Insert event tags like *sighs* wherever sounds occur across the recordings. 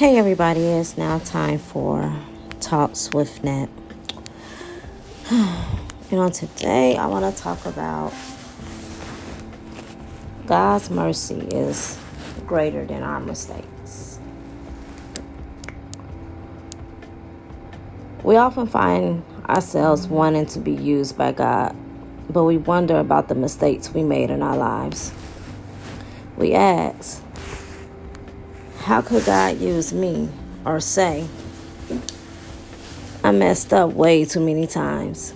Hey everybody, it's now time for Talks SwiftNet. Net. *sighs* And on today, I want to talk about God's mercy is greater than our mistakes. We often find ourselves wanting to be used by God, but we wonder about the mistakes we made in our lives. We ask, how could God use me? Or say, I messed up way too many times.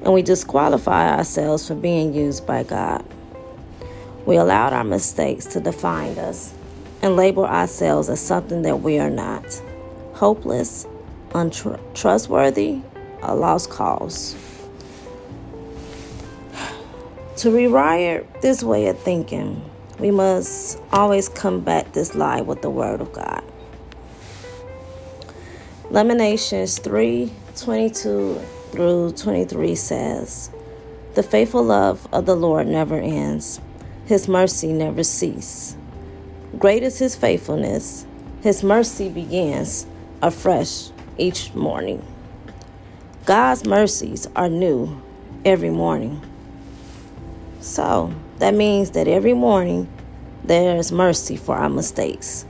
And we disqualify ourselves for being used by God. We allowed our mistakes to define us and label ourselves as something that we are not hopeless, untrustworthy, a lost cause. *sighs* To rewire this way of thinking, we must always combat this lie with the Word of God. Lamentations 3 22 through 23 says, The faithful love of the Lord never ends, His mercy never ceases. Great is His faithfulness, His mercy begins afresh each morning. God's mercies are new every morning. So that means that every morning there is mercy for our mistakes.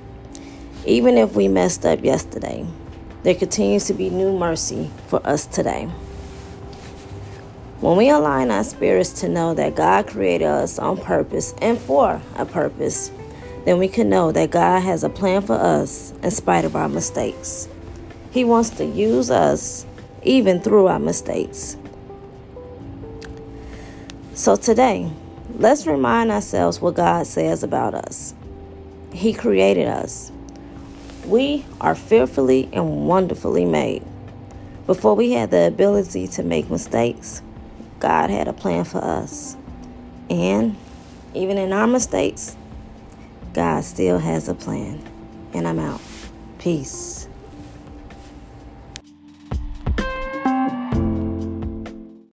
Even if we messed up yesterday, there continues to be new mercy for us today. When we align our spirits to know that God created us on purpose and for a purpose, then we can know that God has a plan for us in spite of our mistakes. He wants to use us even through our mistakes. So today, let's remind ourselves what God says about us. He created us. We are fearfully and wonderfully made. Before we had the ability to make mistakes, God had a plan for us. And even in our mistakes, God still has a plan. And I'm out. Peace.